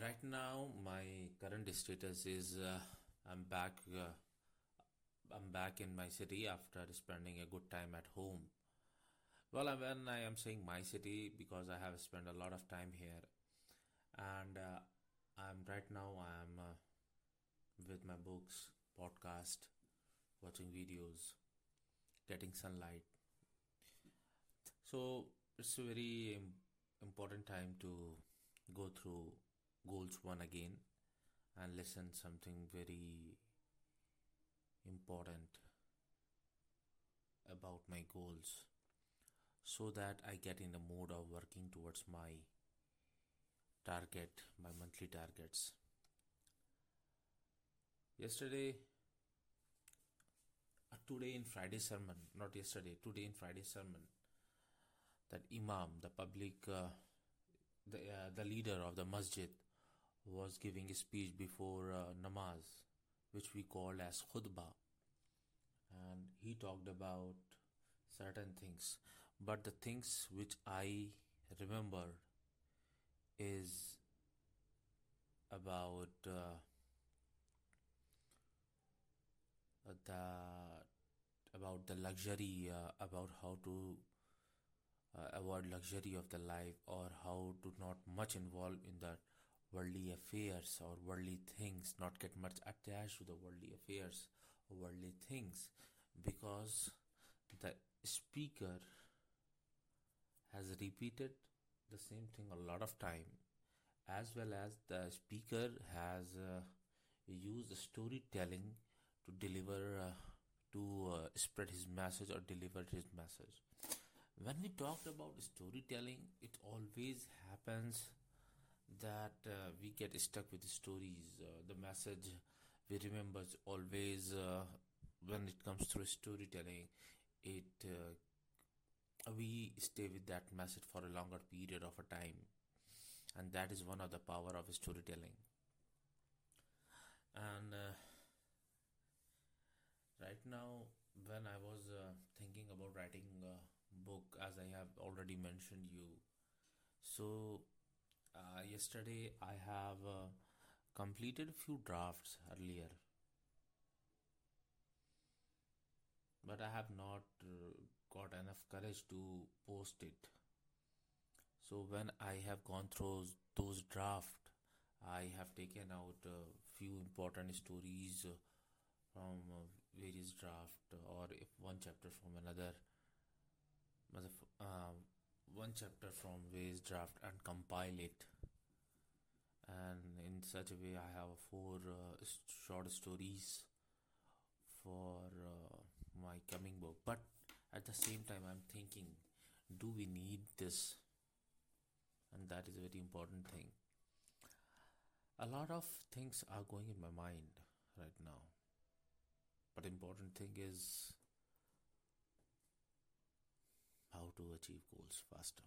right now my current status is uh, i'm back uh, i'm back in my city after spending a good time at home. Well when i am saying my city because i have spent a lot of time here. And uh, i'm right now i'm uh, with my books podcast watching videos getting sunlight. So it's a very important time to go through goals one again and listen something very important about my goals so that I get in the mood of working towards my target, my monthly targets. Yesterday, today in Friday sermon, not yesterday, today in Friday sermon, that Imam, the public, uh, the uh, the leader of the masjid, was giving a speech before uh, namaz, which we call as khutbah, and he talked about certain things. But the things which I remember is about uh, the about the luxury, uh, about how to uh, avoid luxury of the life, or how to not much involve in the worldly affairs or worldly things, not get much attached to the worldly affairs or worldly things, because the speaker has repeated the same thing a lot of time, as well as the speaker has uh, used storytelling to deliver uh, to uh, spread his message or deliver his message. When we talked about storytelling it always happens that uh, we get stuck with stories uh, the message we remember always uh, when it comes through storytelling it uh, we stay with that message for a longer period of a time. And that is one of the power of storytelling. And uh, right now when i was uh, thinking about writing a book as i have already mentioned you so uh, yesterday i have uh, completed few drafts earlier. But i have not uh, got enough courage to post it. So when i have gone through those draft i have taken out a few important stories uh, from uh, various draft or if one chapter from another uh, one chapter from various draft and compile it. And in such a way i have four uh, short stories for uh, my coming book. But at the same time i'm thinking do we need this? And that is a very important thing. A lot of things are going in my mind right now. But important thing is how to achieve goals faster